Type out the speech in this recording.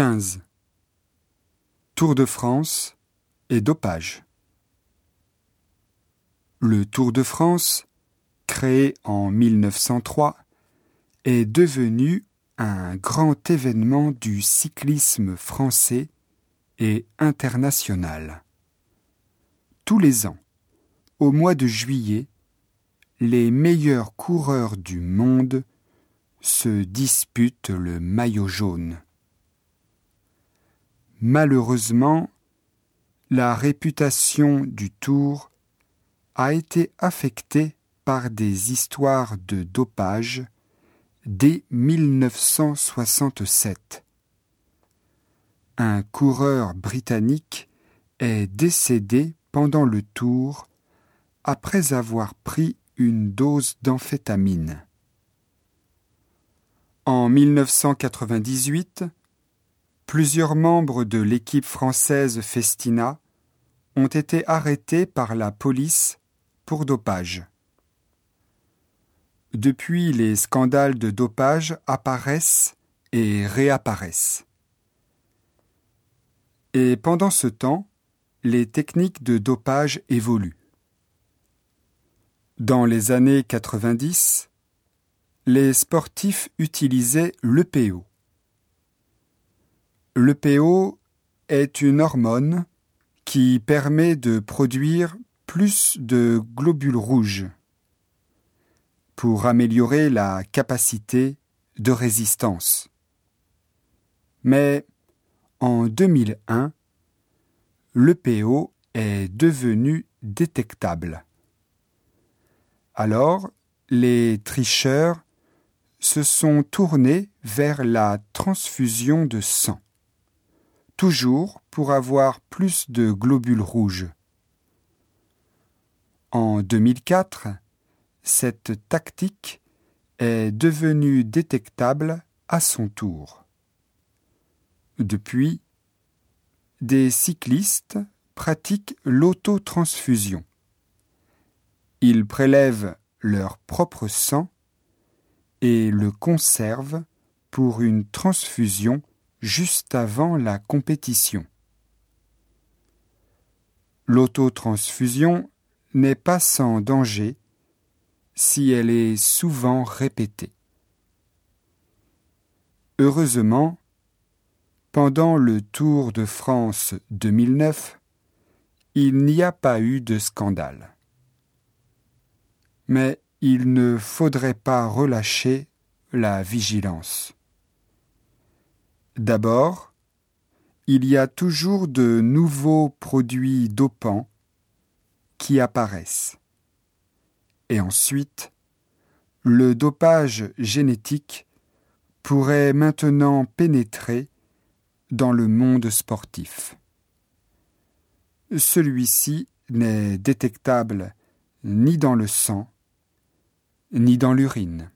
15. Tour de France et dopage. Le Tour de France, créé en 1903, est devenu un grand événement du cyclisme français et international. Tous les ans, au mois de juillet, les meilleurs coureurs du monde se disputent le maillot jaune. Malheureusement, la réputation du Tour a été affectée par des histoires de dopage dès 1967. Un coureur britannique est décédé pendant le Tour après avoir pris une dose d'amphétamine. En 1998, plusieurs membres de l'équipe française Festina ont été arrêtés par la police pour dopage. Depuis, les scandales de dopage apparaissent et réapparaissent. Et pendant ce temps, les techniques de dopage évoluent. Dans les années 90, les sportifs utilisaient l'EPO. L'EPO est une hormone qui permet de produire plus de globules rouges pour améliorer la capacité de résistance. Mais en 2001, l'EPO est devenu détectable. Alors, les tricheurs se sont tournés vers la transfusion de sang, toujours pour avoir plus de globules rouges. En 2004, cette tactique est devenue détectable à son tour. Depuis, des cyclistes pratiquent l'autotransfusion. Ils prélèvent leur propre sang et le conservent pour une transfusion juste avant la compétition. L'autotransfusion n'est pas sans danger si elle est souvent répétée. Heureusement, pendant le Tour de France 2009, il n'y a pas eu de scandale. Mais il ne faudrait pas relâcher la vigilance. D'abord, il y a toujours de nouveaux produits dopants qui apparaissent. Et ensuite, le dopage génétique pourrait maintenant pénétrer dans le monde sportif. Celui-ci n'est détectable ni dans le sang, ni dans l'urine.